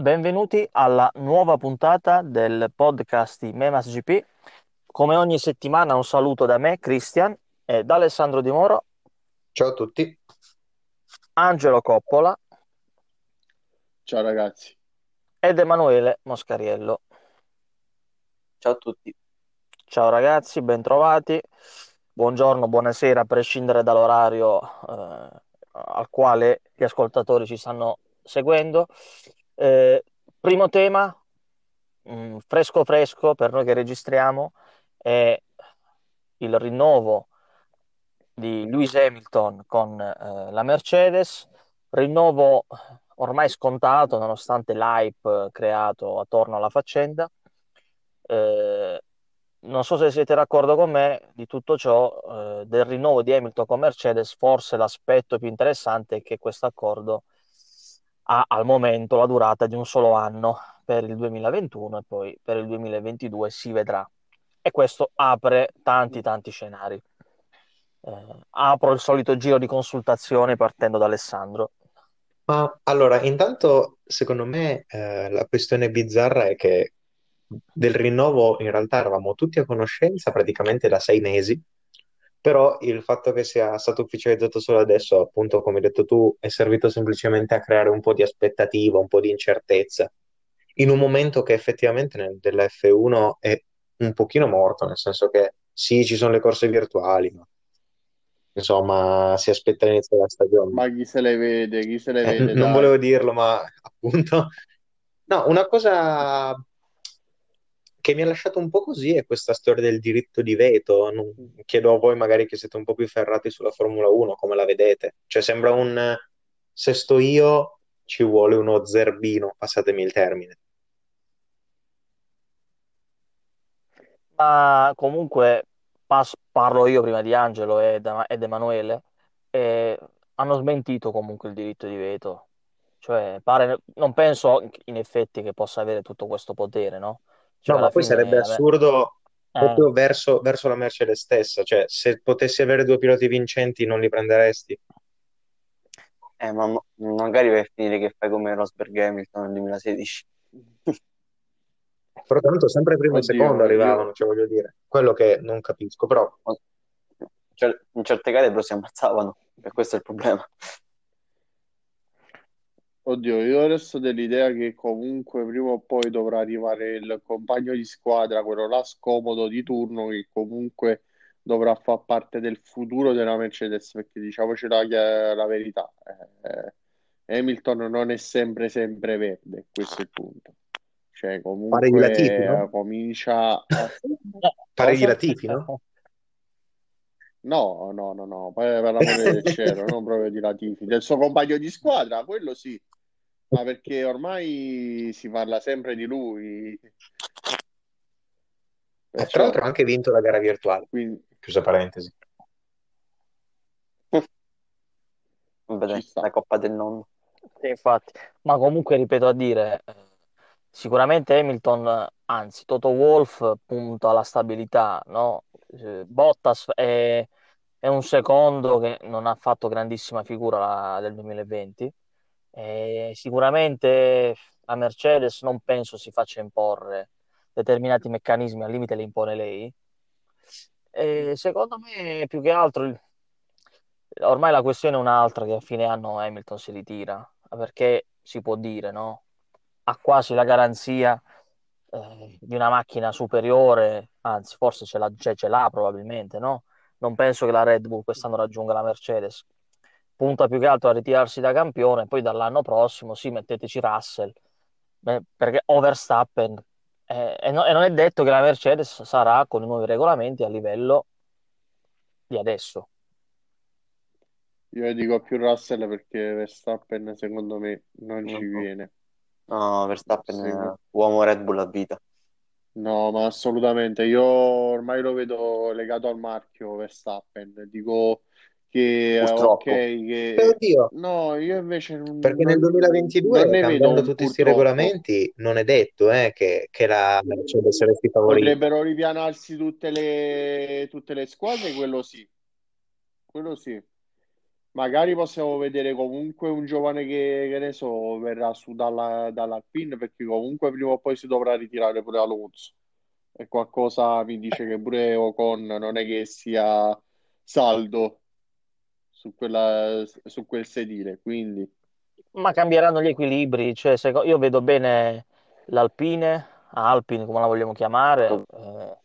benvenuti alla nuova puntata del podcast di Memas GP. Come ogni settimana un saluto da me, Cristian, e da Alessandro Di Moro, Ciao a tutti. Angelo Coppola Ciao ragazzi. ed Emanuele Moscariello. Ciao a tutti. Ciao ragazzi, bentrovati. Buongiorno, buonasera, a prescindere dall'orario eh, al quale gli ascoltatori ci stanno seguendo. Eh, primo tema, mh, fresco fresco per noi che registriamo, è il rinnovo di Lewis Hamilton con eh, la Mercedes, rinnovo ormai scontato nonostante l'hype creato attorno alla faccenda. Eh, non so se siete d'accordo con me di tutto ciò, eh, del rinnovo di Hamilton con Mercedes, forse l'aspetto più interessante è che questo accordo ha al momento la durata di un solo anno per il 2021 e poi per il 2022 si vedrà. E questo apre tanti tanti scenari. Eh, apro il solito giro di consultazione partendo da Alessandro. Ma allora, intanto, secondo me, eh, la questione bizzarra è che del rinnovo in realtà eravamo tutti a conoscenza praticamente da sei mesi, però il fatto che sia stato ufficializzato solo adesso, appunto, come hai detto tu, è servito semplicemente a creare un po' di aspettativa, un po' di incertezza, in un momento che effettivamente nel, della F1 è un pochino morto, nel senso che sì, ci sono le corse virtuali, ma insomma, si aspetta l'inizio della stagione. Ma chi se le vede? Chi se le Eh, vede? non Dai. volevo dirlo, ma appunto. No, una cosa che mi ha lasciato un po' così è questa storia del diritto di veto. Non- Chiedo a voi, magari che siete un po' più ferrati sulla Formula 1, come la vedete? Cioè, sembra un se sto io, ci vuole uno zerbino, passatemi il termine. Ma comunque pas- parlo io prima di Angelo ed, ed Emanuele, e hanno smentito comunque il diritto di veto. Cioè, pare, non penso in effetti che possa avere tutto questo potere, no? Cioè, No, ma poi sarebbe fine, vabbè, assurdo eh, proprio verso, verso la Mercedes stessa. Cioè, se potessi avere due piloti vincenti, non li prenderesti? Eh, ma mo- magari vai a finire che fai come Rosberg e Hamilton nel 2016. Però tanto sempre primo e Oddio, secondo io- arrivavano, cioè voglio dire. Quello che non capisco, però Cer- in certe gare però si ammazzavano, e questo è il problema. Oddio, io resto dell'idea che comunque prima o poi dovrà arrivare il compagno di squadra, quello là scomodo di turno, che comunque dovrà far parte del futuro della Mercedes, perché diciamoci la, la verità, eh, Hamilton non è sempre sempre verde, questo è il punto. Cioè, Pare di Latifi, comunque no? comincia a... pare di Cosa? Latifi, no? No, no, no, no, per l'amore del cielo, non proprio di Latifi, del suo compagno di squadra, quello sì, ma perché ormai si parla sempre di lui. E Perciò, tra l'altro ha anche vinto la gara virtuale, quindi, chiusa parentesi. Vabbè, la Coppa del Nonno. Sì, infatti, ma comunque ripeto a dire, eh, sicuramente Hamilton, anzi Toto Wolff punta alla stabilità, no? Bottas è, è un secondo che non ha fatto grandissima figura la- del 2020. E sicuramente a Mercedes non penso si faccia imporre determinati meccanismi, al limite le impone lei. E secondo me, più che altro, ormai la questione è un'altra, che a fine anno Hamilton si ritira, perché si può dire, no? Ha quasi la garanzia eh, di una macchina superiore, anzi, forse ce l'ha, cioè, ce l'ha probabilmente, no? Non penso che la Red Bull quest'anno raggiunga la Mercedes. Punta più che altro a ritirarsi da campione, poi dall'anno prossimo sì, metteteci Russell, eh, perché o Verstappen, eh, e, no- e non è detto che la Mercedes sarà con i nuovi regolamenti a livello di adesso. io dico più Russell perché Verstappen secondo me non ci No. viene. No, Verstappen Sì. è uomo Red Bull a vita. No, ma assolutamente, io ormai lo vedo legato al marchio Verstappen, dico che eh, Purtroppo. ok, che... E oddio, No, io invece non, perché nel non- 2022, non ne vedo tutti questi regolamenti, non è detto eh, che, che la Mercedes resti favorita. Potrebbero ripianarsi tutte le, tutte le squadre, quello sì, quello sì. Magari possiamo vedere comunque un giovane che, che ne so, verrà su dalla, dall'Alpine perché comunque prima o poi si dovrà ritirare pure Alonso. E qualcosa mi dice che pure Ocon non è che sia saldo su, quella, su quel sedile, quindi... Ma cambieranno gli equilibri, cioè, io vedo bene l'Alpine, Alpine come la vogliamo chiamare, eh,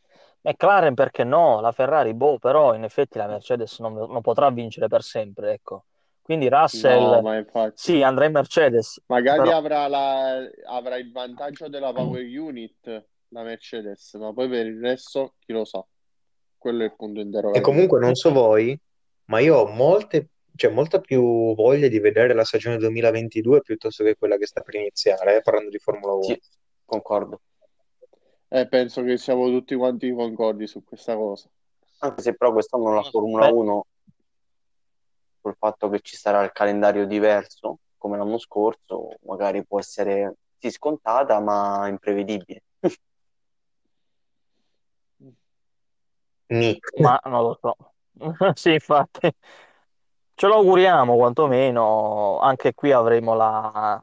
McLaren perché no, la Ferrari boh, però in effetti la Mercedes non, non potrà vincere per sempre, ecco. Quindi Russell, No, ma infatti... sì, andrà in Mercedes, Magari però avrà, la- avrà il vantaggio della power unit la Mercedes, ma poi per il resto chi lo sa. Quello è il punto E interrogativo. comunque non so voi, ma io ho molte, cioè, molta più voglia di vedere la stagione 2022 piuttosto che quella che sta per iniziare, eh, parlando di Formula 1. Sì, concordo. E penso che siamo tutti quanti concordi su questa cosa. Anche se però quest'anno la Formula Beh, 1, col fatto che ci sarà il calendario diverso, come l'anno scorso, magari può essere sì scontata, ma imprevedibile. Ni. ma non lo so. Sì, infatti, ce lo auguriamo quantomeno, anche qui avremo la,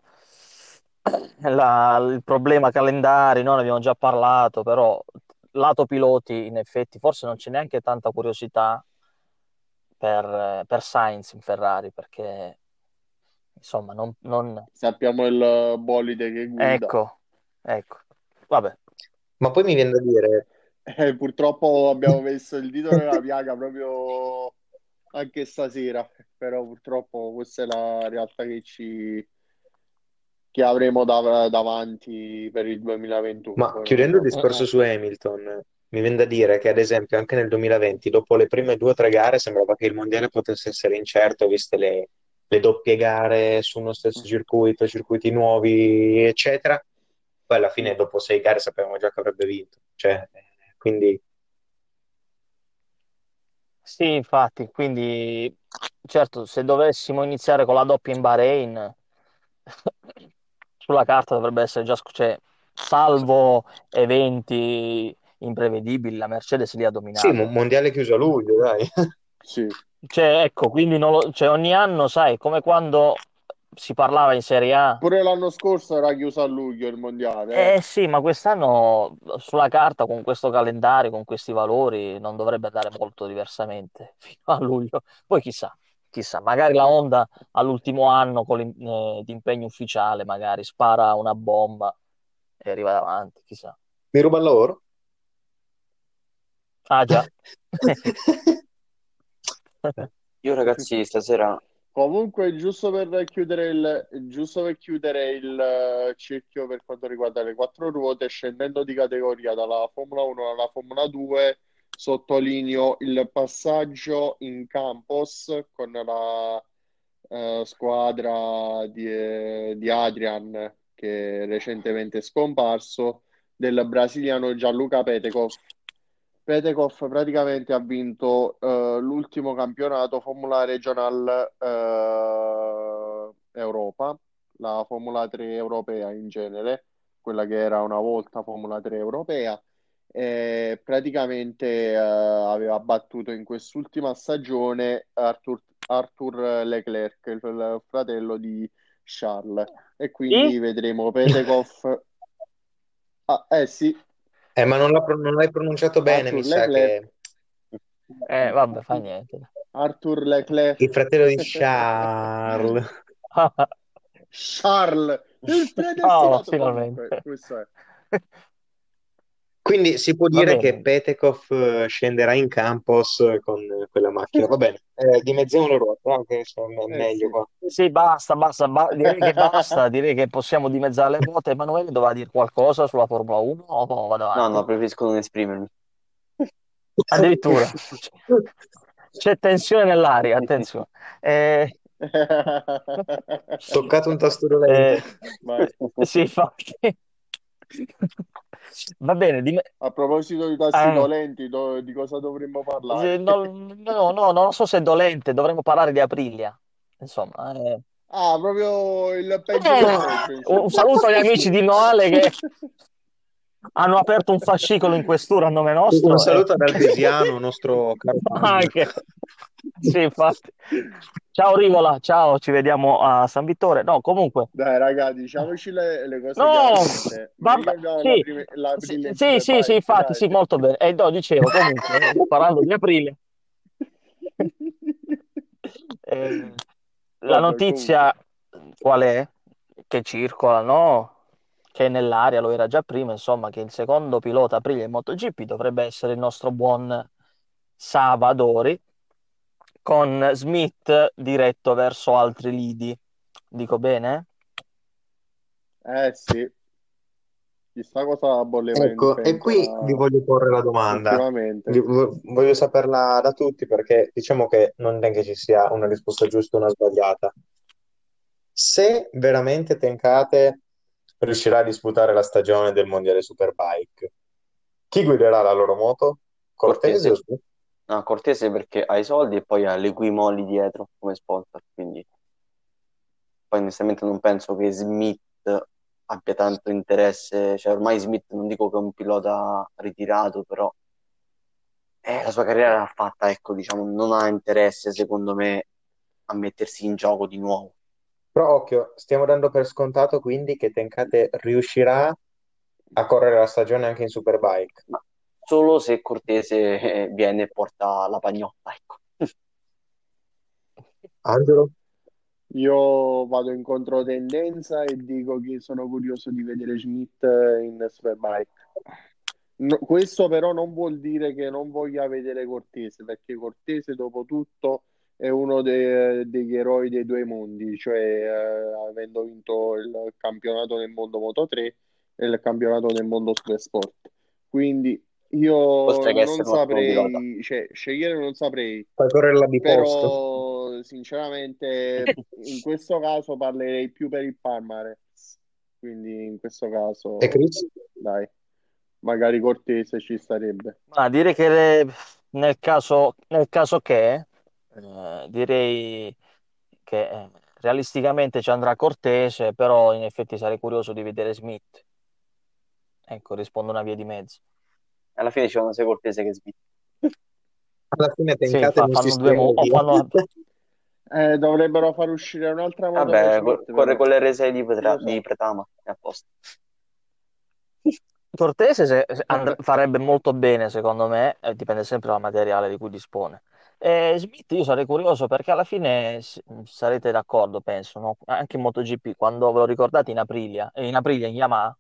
la- il problema calendari, no? Ne abbiamo già parlato, però lato piloti in effetti forse non c'è neanche tanta curiosità per, per Sainz in Ferrari, perché insomma non, non- Sappiamo il bolide che guida. Ecco, ecco, vabbè. Ma poi mi viene da dire, E purtroppo abbiamo messo il dito nella piaga proprio anche stasera, però purtroppo questa è la realtà che ci che avremo dav- davanti per il 2021. ma chiudendo il discorso su Hamilton, mi viene da dire che ad esempio anche nel 2020, dopo le prime due o tre gare, sembrava che il mondiale potesse essere incerto, viste le, le doppie gare su uno stesso circuito, circuiti nuovi, eccetera. Poi alla fine, dopo sei gare, sapevamo già che avrebbe vinto. Cioè, quindi Sì, infatti, quindi certo, se dovessimo iniziare con la doppia in Bahrain, sulla carta dovrebbe essere già, cioè, salvo eventi imprevedibili, la Mercedes lì ha sì, dominato. mo- mondiale chiuso a luglio, dai. Sì. Cioè, ecco, quindi non lo- cioè, ogni anno, sai, come quando si parlava in Serie A. Pure l'anno scorso era chiuso a luglio il mondiale. eh. Eh sì, ma quest'anno sulla carta con questo calendario, con questi valori, non dovrebbe andare molto diversamente fino a luglio. Poi chissà, chissà, magari la Honda all'ultimo anno con l'im- eh, di impegno ufficiale, magari spara una bomba e arriva davanti, chissà. Mi ruba il lavoro? Ah già. Io ragazzi stasera Comunque, giusto per chiudere il, giusto per chiudere il eh, cerchio per quanto riguarda le quattro ruote, scendendo di categoria dalla Formula 1 alla Formula 2, sottolineo il passaggio in campos con la eh, squadra di, eh, di Adrian, che è recentemente scomparso, del brasiliano Gianluca Petekov. Petekov praticamente ha vinto eh, l'ultimo campionato Formula Regional eh, Europa, la Formula 3 europea in genere, quella che era una volta Formula 3 europea, e praticamente eh, aveva battuto in quest'ultima stagione Arthur, Arthur Leclerc, il, il fratello di Charles, e quindi Sì? vedremo Petekov. Ah, eh sì, Eh, ma non non l'hai pronunciato bene, Arthur mi sa Leclerc. che Eh, vabbè, fa niente. Arthur Leclerc. il fratello di Charles. Charles, il Oh, predestinato. finalmente. Comunque, questo è. Quindi si può dire che Petekov eh, scenderà in campos con eh, quella macchina. Va bene, eh, dimezziamo le ruote, anche insomma, è Eh, meglio sì. qua. Sì, basta, basta, ba- direi che basta, direi che possiamo dimezzare le quote. Emanuele doveva dire qualcosa sulla Formula 1 o vado no, avanti? no, preferisco non esprimermi. Addirittura. C'è tensione nell'aria, attenzione. Eh, Toccato un tasto eh, dolente. Vai. sì, infatti. Va bene, dim- A proposito di tasti Eh. dolenti, do- di cosa dovremmo parlare? no, no, no, non so se è dolente, dovremmo parlare di Aprilia. Insomma, eh. Ah, proprio il peggio Eh, un saluto agli amici di Noale che hanno aperto un fascicolo in questura a nome nostro. Un saluto ad Albesiano, nostro caro Anche. Sì, infatti. Ciao Rivola, ciao, ci vediamo a San Vittore. No, comunque, Dai, raga, diciamoci le, le cose no, vabbè, sì, prima, la sì, prima in sì, sì, sì, infatti, sì, dai. molto bene. E no, dicevo, comunque, eh, parlando di aprile, eh, la comunque. notizia qual è? Che circola, no? Che nell'aria lo era già prima, insomma, che il secondo pilota aprile in MotoGP dovrebbe essere il nostro buon Savadori, con Smith diretto verso altri lidi. Dico bene? Eh sì, chissà cosa bolleva Ecco, e qui vi voglio porre la domanda. Voglio saperla da tutti perché diciamo che non è che ci sia una risposta giusta o una sbagliata. Se veramente Tenkate riuscirà a disputare la stagione del Mondiale Superbike, chi guiderà la loro moto? Cortese o Cortese. Smith? No, Cortese perché ha i soldi e poi ha le Guimoli dietro come sponsor, quindi poi onestamente non penso che Smith abbia tanto interesse, cioè ormai Smith non dico che è un pilota ritirato, però eh, la sua carriera l'ha fatta, ecco, diciamo, non ha interesse secondo me a mettersi in gioco di nuovo. Però occhio, stiamo dando per scontato quindi che Tenkate riuscirà a correre la stagione anche in Superbike. Ma solo se Cortese eh, viene e porta la pagnotta, ecco. Angelo? Io vado in controtendenza e dico che sono curioso di vedere Schmidt in Superbike. No, questo però non vuol dire che non voglia vedere Cortese, perché Cortese, dopo tutto, è uno de- degli eroi dei due mondi, cioè eh, avendo vinto il campionato nel mondo Moto 3 e il campionato nel mondo Supersport. Quindi io Oltre che non saprei, cioè, scegliere non saprei. Fai correre la biposto. Però sinceramente in questo caso parlerei più per il palmarès. Quindi in questo caso, E Chris? dai, magari Cortese ci starebbe. Ma direi che le- nel caso, nel caso che, eh, direi che eh, realisticamente ci andrà Cortese, però in effetti sarei curioso di vedere Smith. Ecco, rispondo una via di mezzo. Alla fine ci vanno sia Cortese che Smith. Alla fine Sì, Tenkate fa- non si fanno due mo- Eh, dovrebbero far uscire un'altra moto Vabbè, cor- corre con l'R6 di, Petra- sa? di Pretama, è a posto. Cortese se- se and- farebbe molto bene, secondo me, eh, dipende sempre dal materiale di cui dispone. E Smith io sarei curioso perché alla fine s- sarete d'accordo, penso, no? Anche in MotoGP, quando ve lo ricordate in Aprilia, eh, in Aprilia, in Yamaha,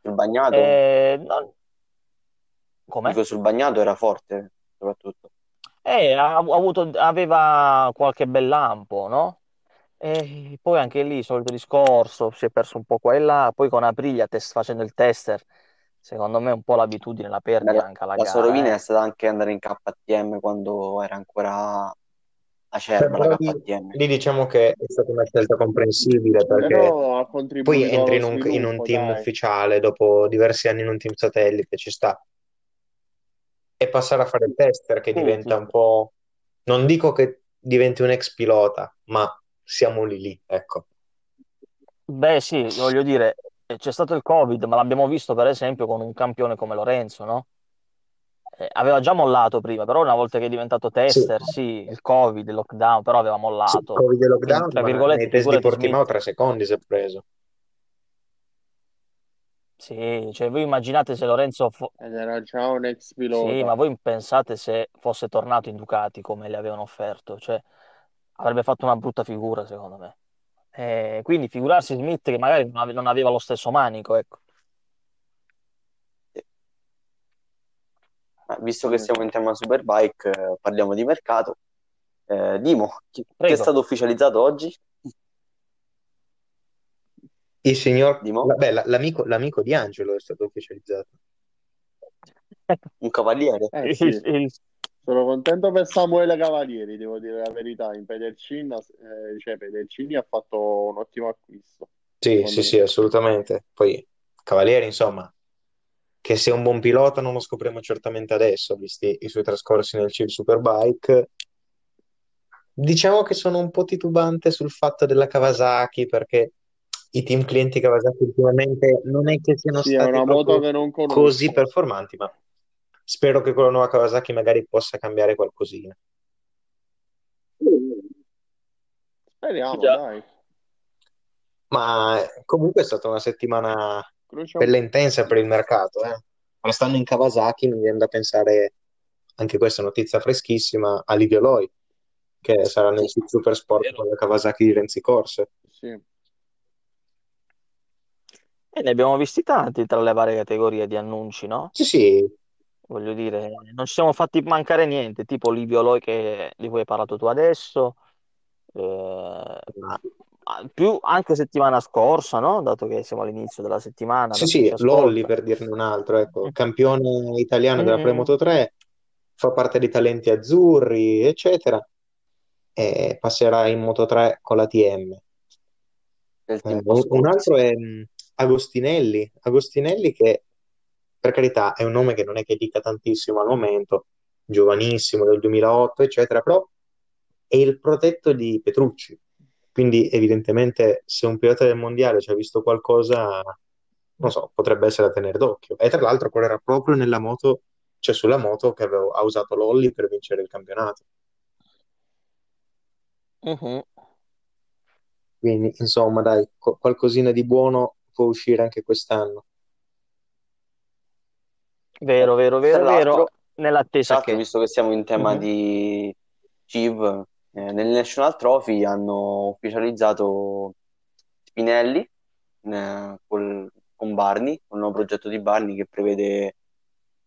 Sul bagnato, eh, non- come? dico, sul bagnato era forte, soprattutto. Eh, ha, ha avuto, aveva qualche bel lampo, no? E poi anche lì, solito discorso, si è perso un po' qua e là, poi con Aprilia test- facendo il tester, secondo me un po' l'abitudine la perdi La, anche alla la sua rovina gara, è eh. stata anche andare in KTM quando era ancora acerba la lì, KTM. lì diciamo che è stata una scelta comprensibile perché poi entri in un, in un team dai. ufficiale dopo diversi anni in un team satellite, ci sta. E passare a fare il tester che Sì, diventa sì. un po'... Non dico che diventi un ex pilota, ma siamo lì lì, ecco. Beh, sì, voglio dire, eh, c'è stato il Covid, ma l'abbiamo visto per esempio con un campione come Lorenzo, no? Eh, aveva già mollato prima, però una volta che è diventato Sì, tester, sì, il Covid, il lockdown, però aveva sì, mollato. Covid e Quindi, lockdown, tra ma virgolette, nei test di Portimao tre secondi si è preso. Sì, cioè voi immaginate se Lorenzo... fo- Ed era già un ex Sì, pilota. ma voi pensate se fosse tornato in Ducati come le avevano offerto, cioè avrebbe fatto una brutta figura, secondo me. Eh, quindi figurarsi Smith che magari non ave- non aveva lo stesso manico, ecco. Sì. Visto che Sì. siamo in tema Superbike, eh, parliamo di mercato. Eh, Dimo, chi, chi è Prego. stato ufficializzato oggi? Il signor... Dimo? la- l'amico l'amico di Angelo è stato ufficializzato. Un cavaliere? Eh sì, il- sono contento per Samuele Cavalieri, devo dire la verità. In Pedercini, eh, cioè Pedercini ha fatto un ottimo acquisto, Sì, sì, me. sì, assolutamente. Poi Cavalieri, insomma, che sia un buon pilota non lo scopriamo certamente adesso, visti i suoi trascorsi nel Civ Superbike. Diciamo che sono un po' titubante sul fatto della Kawasaki perché i team clienti Kawasaki ultimamente non è che siano Sì, stati che così performanti, ma spero che con la nuova Kawasaki magari possa cambiare qualcosina. Speriamo, Già. dai. Ma eh, comunque è stata una settimana bella intensa per il mercato, eh. Restando in Kawasaki, mi viene da pensare, anche questa notizia freschissima, a Livio Loi, che sarà nel Super Sport con la Kawasaki di Renzi Corse. Sì. E ne abbiamo visti tanti tra le varie categorie di annunci, no? Sì, sì, Voglio dire, non ci siamo fatti mancare niente, tipo Livio Loi che, di cui hai parlato tu adesso, eh, ma- più anche settimana scorsa, no? Dato che siamo all'inizio della settimana, sì, sì, ci Lolli ascolta. per dirne un altro, ecco, campione italiano della Mm, Premoto 3, fa parte dei talenti azzurri, eccetera, e passerà in Moto 3 con la TM. Eh, un, altro è mh, Agostinelli, Agostinelli che per carità è un nome che non è che dica tantissimo al momento, giovanissimo del 2008, eccetera, però è il protetto di Petrucci. Quindi evidentemente se un pilota del mondiale ci ha visto qualcosa, non so, potrebbe essere da tenere d'occhio. E tra l'altro correrà proprio nella moto, cioè sulla moto che avevo- ha usato Lolli per vincere il campionato. mhm. Quindi insomma dai, co- qualcosina di buono può uscire anche quest'anno. Vero, vero, vero, vero, nell'attesa che... visto che siamo in tema Mhm. di CIV, eh, nel National Trophy hanno ufficializzato Spinelli eh, col- con Barney, con il nuovo progetto di Barney che prevede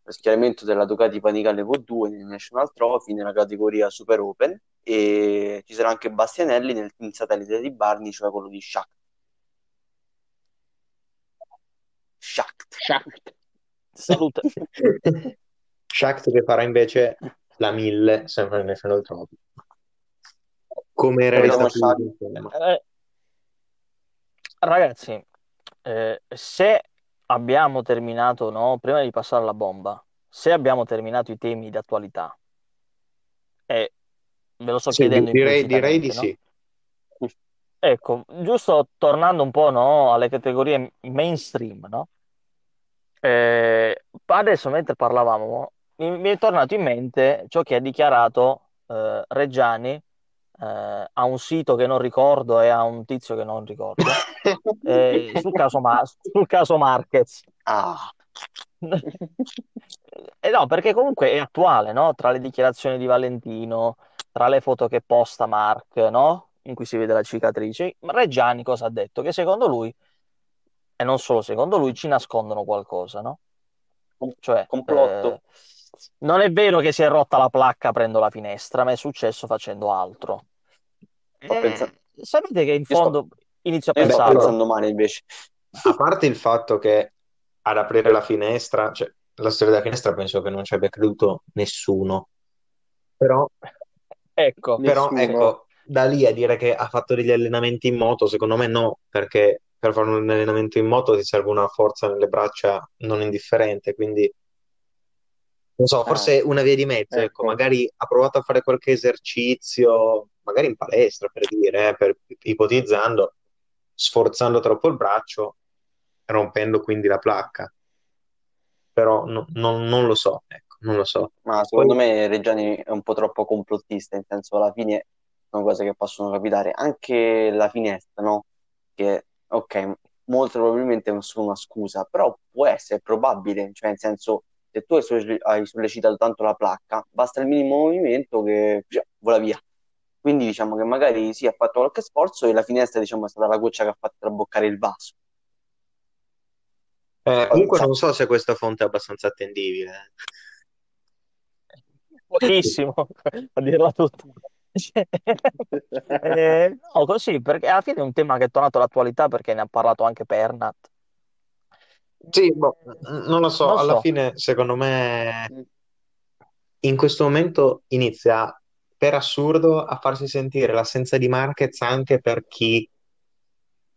lo schieramento della Ducati Panigale Evo 2 nel National Trophy nella categoria Super Open e ci sarà anche Bastianelli nel team satellite di Barney, cioè quello di Shakhtar. Shakhtar. Shakhtar. Salute. Shakhtar che farà invece la 1000 sempre nel National Trophy. Come era tema. Eh, ragazzi, eh, se abbiamo terminato, no, prima di passare alla bomba, se abbiamo terminato i temi di attualità, e ve lo sto Sì, chiedendo direi, direi di no? sì. Ecco, giusto tornando un po', no, alle categorie mainstream, no? Eh, adesso mentre parlavamo, mi, è tornato in mente ciò che ha dichiarato eh, Reggiani eh, a un sito che non ricordo e a un tizio che non ricordo eh, sul caso, Ma- sul caso Marquez. Ah, Eh no, perché comunque è attuale, no? Tra le dichiarazioni di Valentino, tra le foto che posta Mark, no? In cui si vede la cicatrice. Reggiani cosa ha detto? Che secondo lui, e non solo secondo lui, ci nascondono qualcosa, no? Cioè, complotto. eh, non è vero che si è rotta la placca aprendo la finestra, ma è successo facendo altro. Eh, pensando, sapete che in io sto, fondo inizio a Eh beh, sto pensando male invece. A parte il fatto che ad aprire la finestra, cioè la storia della finestra penso che non ci abbia creduto nessuno, però, Ecco, però Nessuno. ecco, da lì a dire che ha fatto degli allenamenti in moto, secondo me no, perché per fare un allenamento in moto ti serve una forza nelle braccia non indifferente, quindi non so, Ah, forse una via di mezzo, ecco, ecco. magari ha provato a fare qualche esercizio, magari in palestra per dire, eh, per, ipotizzando, sforzando troppo il braccio, rompendo quindi la placca, però no- non, non lo so, ecco, non lo so. Ma secondo Poi, me Reggiani è un po' troppo complottista, nel senso alla fine sono cose che possono capitare. Anche la finestra, no? Che, ok, molto probabilmente è solo una scusa, però può essere probabile, cioè nel senso, se tu hai solle- hai sollecitato tanto la placca, basta il minimo movimento che cioè, vola via. Quindi diciamo che magari sì, ha fatto qualche sforzo e la finestra, diciamo, è stata la goccia che ha fatto traboccare il vaso. eh, Poi, comunque non so se questa fonte è abbastanza attendibile. pochissimo, a dirla tutta. Eh, no, così, perché alla fine è un tema che è tornato all'attualità perché ne ha parlato anche Pernat. Sì, boh, non lo so, Non alla so, fine secondo me in questo momento inizia per assurdo a farsi sentire l'assenza di Marquez anche per chi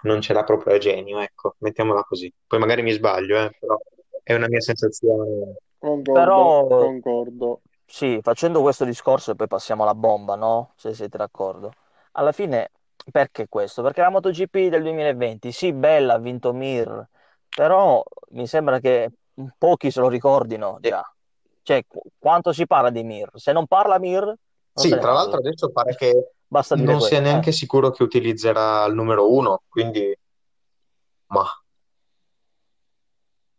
non ce l'ha proprio a genio, ecco, mettiamola così. Poi magari mi sbaglio, eh, però è una mia sensazione. Concordo, però concordo. Sì, facendo questo discorso e poi passiamo alla bomba, no? Se siete d'accordo. Alla fine, perché questo? Perché la MotoGP del 2020, sì, bella, ha vinto Mir, però mi sembra che pochi se lo ricordino già. Cioè, qu- quanto si parla di Mir? Se non parla Mir, Sì, tra l'altro parla. adesso pare che Basta non si è quello. neanche eh. sicuro che utilizzerà il numero uno, quindi, ma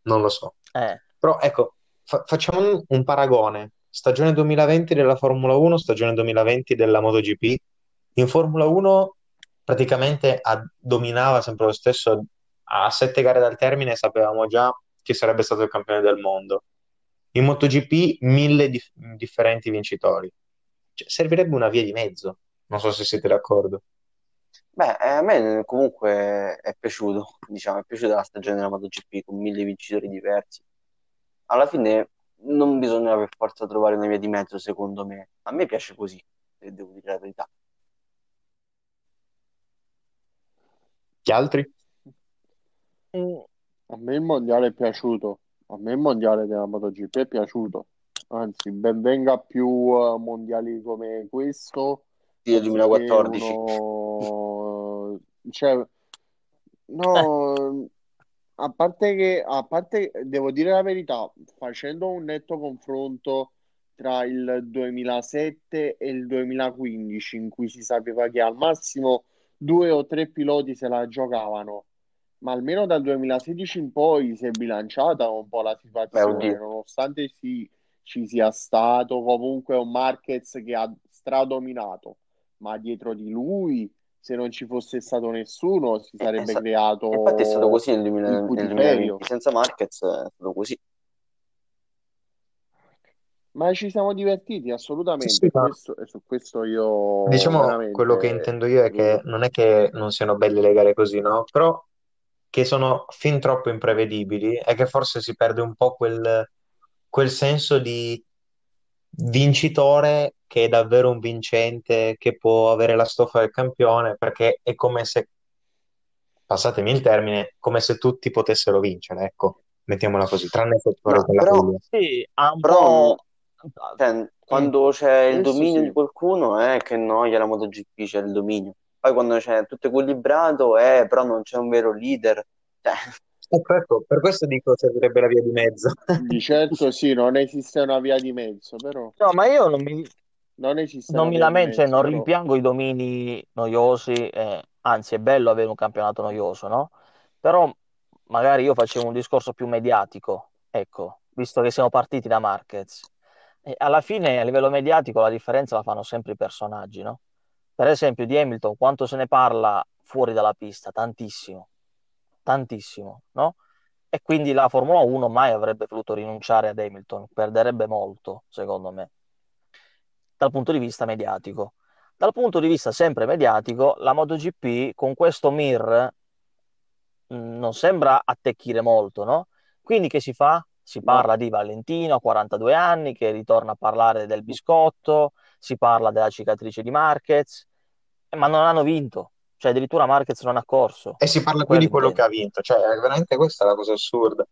non lo so. Eh, Però ecco, fa- facciamo un, un paragone. Stagione 2020 della Formula 1, stagione 2020 della MotoGP. In Formula 1 praticamente a- dominava sempre lo stesso. A sette gare dal termine sapevamo già chi sarebbe stato il campione del mondo. In MotoGP mille dif- differenti vincitori. Cioè, servirebbe una via di mezzo. Non so se siete d'accordo. Beh, eh, a me comunque è piaciuto, diciamo, è piaciuta la stagione della MotoGP con mille vincitori diversi. Alla fine non bisogna per forza trovare una via di mezzo, secondo me. A me piace così, se devo dire la verità. Gli altri? mm, A me il mondiale è piaciuto, a me il mondiale della MotoGP è piaciuto, anzi ben venga più eh, mondiali come questo, Sì, del anziché 2014. uno... Cioè, no, a parte che, a parte, devo dire la verità, facendo un netto confronto tra il 2007 e il 2015, in cui si sapeva che al massimo due o tre piloti se la giocavano, ma almeno dal 2016 in poi si è bilanciata un po' la Beh, situazione, oddio. nonostante sì, ci sia stato comunque un Marquez che ha stradominato, ma dietro di lui, se non ci fosse stato nessuno, si Eh, sarebbe esa- creato Infatti è stato così nel, 2000 il nel putiferio. 2020, senza Marquez è stato così. Ma ci siamo divertiti Sì, sì, assolutamente, e ma questo, e su questo io diciamo quello che veramente intendo io è che non è che non siano belle le gare così, no? Però che sono fin troppo imprevedibili e che forse si perde un po' quel, quel senso di vincitore che è davvero un vincente, che può avere la stoffa del campione, perché è come se, passatemi il termine, come se tutti potessero vincere, ecco, mettiamola così, tranne il settore No, della però, sì, ha un però po'... cioè, quando c'è il questo dominio di qualcuno, eh, che noia la MotoGP, c'è il dominio. Poi quando c'è tutto equilibrato, eh, però non c'è un vero leader. Cioè, Ecco, ecco, per questo dico servirebbe la via di mezzo. Di certo sì, non esiste una via di mezzo, però No, ma io non mi, non esiste non mi lamento, cioè non rimpiango i domini noiosi, eh, anzi è bello avere un campionato noioso, no? Però magari io facevo un discorso più mediatico, ecco, visto che siamo partiti da Marquez. E alla fine a livello mediatico la differenza la fanno sempre i personaggi, no? Per esempio di Hamilton, quanto se ne parla fuori dalla pista? Tantissimo, tantissimo, no? E quindi la Formula 1 mai avrebbe voluto rinunciare ad Hamilton, perderebbe molto, secondo me, dal punto di vista mediatico. Dal punto di vista sempre mediatico, la MotoGP con questo Mir mh, non sembra attecchire molto, no? Quindi che si fa? Si parla di Valentino a 42 anni che ritorna a parlare del biscotto, si parla della cicatrice di Marquez, eh, ma non hanno vinto, cioè addirittura Marquez non ha corso, E si parla quello di quello che ha vinto, cioè veramente questa è la cosa assurda.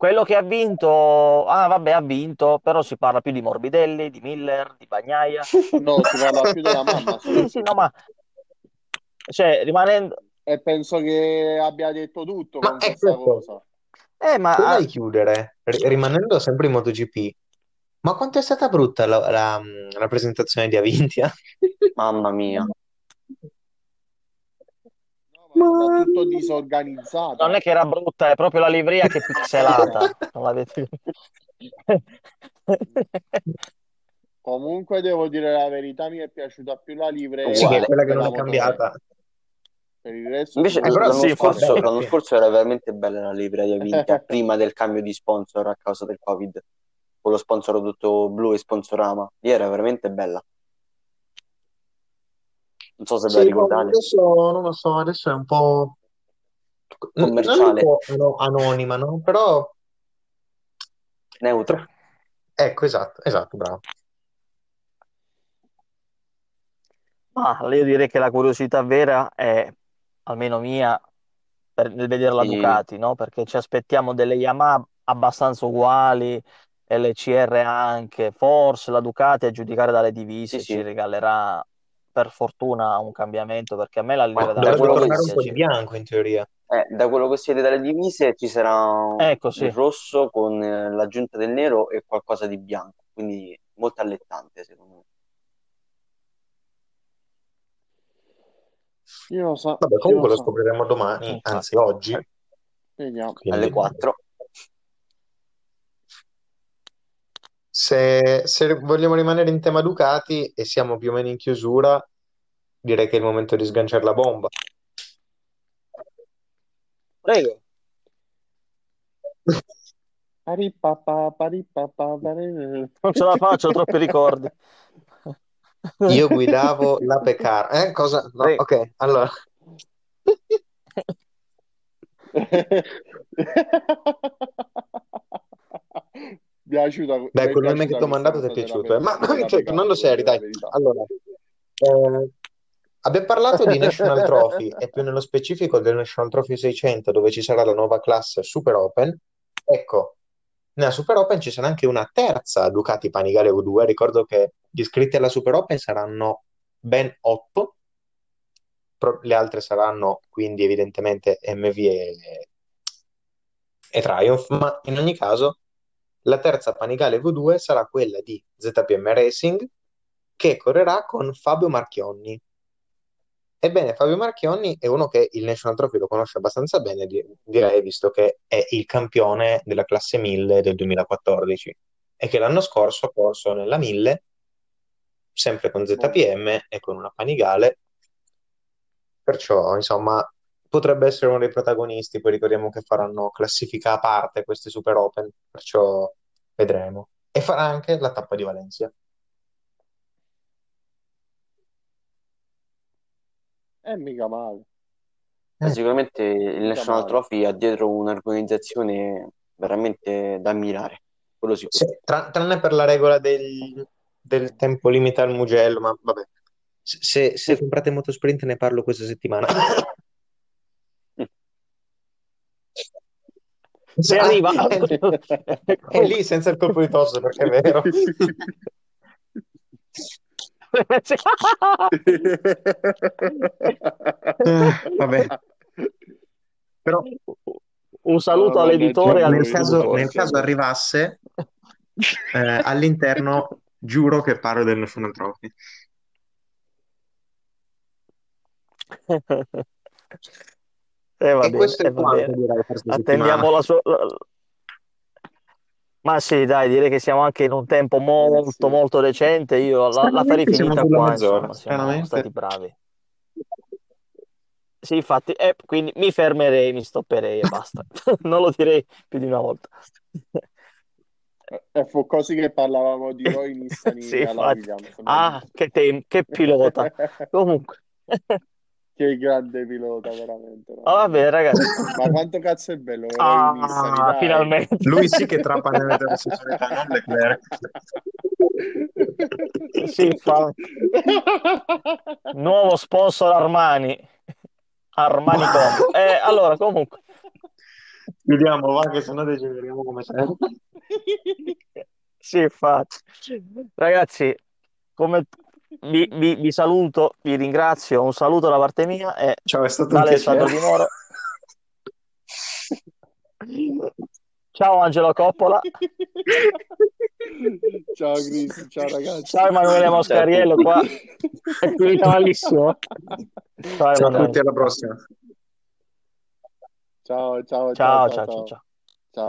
Quello che ha vinto, ah vabbè, ha vinto, però si parla più di Morbidelli, di Miller, di Bagnaia. no, si parla più della mamma Sì, sì, no, ma cioè, rimanendo... E penso che abbia detto tutto Ma con è questa questo, cosa. Eh, ma prima chiudere, ri- rimanendo sempre in MotoGP, ma quanto è stata brutta la, la- la presentazione di Avintia? mamma mia. Ma Ma... soprattutto non è che era brutta, è proprio la livrea che è pixelata. Non l'avete Comunque devo dire la verità, mi è piaciuta più la Sì, che livrea Uguale. quella che della non è Moto3. cambiata. Per il resto Invece però l'anno Sì, scorso, dai, l'anno scorso era veramente bella la livrea di Avintia, prima del cambio di sponsor a causa del Covid, con lo sponsor tutto blu e sponsorama. Lì era veramente bella. Non so se ve la Sì, ricordate. adesso non lo so, adesso è un po'... n- Non Commerciale, dico ano- anonima, no? Però... neutra. Ecco, esatto, esatto, bravo. Ma io direi che la curiosità vera è, almeno mia, per, nel vedere la Sì, Ducati, no? Perché ci aspettiamo delle Yamaha abbastanza uguali, e le CR anche. Forse la Ducati, a giudicare dalle sì, divise, ci sì. regalerà per fortuna un cambiamento, perché a me la Ma livrea della Da dovrebbe quello Ducati che, tornare non un po' di bianco in teoria. eh, da quello che si vede dalle divise ci sarà Ecco, il sì. rosso con eh, l'aggiunta del nero e qualcosa di bianco, quindi molto allettante secondo me. Io lo so, Vabbè, comunque lo lo so. scopriremo domani, anzi oggi. Vediamo. Quindi, alle 4. Se, se vogliamo rimanere in tema Ducati e siamo più o meno in chiusura, direi che è il momento di sganciare la bomba. Prego. Non ce la faccio, ho troppi ricordi. Io guidavo la Pecar. Eh, cosa? No, Prego. ok, allora. Mi è piaciuta, Dai, piaciuta che ti ho mandato ti è piaciuto. eh? Ma della cioè, tornando seri, la dai. Allora, eh, abbiamo parlato di National Trophy e più nello specifico del National Trophy 600 dove ci sarà la nuova classe Super Open. Ecco, nella Super Open ci sarà anche una terza Ducati Panigale V2. Ricordo che gli iscritti alla Super Open saranno ben 8. Le altre saranno quindi evidentemente MV e, e Triumph, ma in ogni caso la terza Panigale V2 sarà quella di ZPM Racing che correrà con Fabio Marchionni. Ebbene, Fabio Marchionni è uno che il National Trophy lo conosce abbastanza bene, di- direi, visto che è il campione della classe 1000 del 2014 e che l'anno scorso ha corso nella 1000, sempre con ZPM e con una Panigale. Perciò, insomma, potrebbe essere uno dei protagonisti. Poi ricordiamo che faranno classifica a parte questi Super Open, perciò vedremo. E farà anche la tappa di Valencia. Eh, mica male. Eh. Sicuramente il National male. Trophy ha dietro un'organizzazione veramente da ammirare. Quello sicuro. Sì, tra- tranne per la regola del, del tempo limite al Mugello, ma vabbè. Se, se- se comprate Motosprint ne parlo questa settimana. Se Ah, arriva. è, è lì senza il colpo di tosse, perché è vero. Eh, vabbè. Però Un saluto No, all'editore nel caso, nel caso arrivasse, eh, all'interno giuro che parlo del National Trophy. Eh, E bene, questo eh, è va quanto direi per questa Attendiamo la sua... la- Ma sì, dai, direi che siamo anche in un tempo molto, sì. molto recente. Io la, la farei Stranamente siamo finita sulla qua, mezz'ora, insomma, siamo stranamente. stati bravi. Sì, infatti, eh, quindi mi fermerei, mi stopperei e basta. Non lo direi più di una volta. E fu così che parlavamo di Roy Nissani Sì, alla infatti. Williams. Ah, che, tem- che pilota. Comunque. Che grande pilota, veramente. no? Ah, va bene, ragazzi. Ma quanto cazzo è bello Ah, dai. finalmente. Lui sì che trappa nelle terze non Leclerc. Sì, infatti. Nuovo sponsor Armani. Armani Com. Eh, allora, comunque. Chiudiamo, va, che sennò degeneriamo come sempre. Sì, infatti. Ragazzi, come vi, vi- vi saluto, vi ringrazio. Un saluto da parte mia e Ciao, è stato un Alessandro Di piacere. Moro. Ciao Angelo Coppola. Ciao Chris, ciao ragazzi. Ciao Emanuele Moscariello qua. È finita malissimo. Ciao Ciao a tutti, alla prossima. Ciao, ciao, Ciao, ciao, ciao, ciao.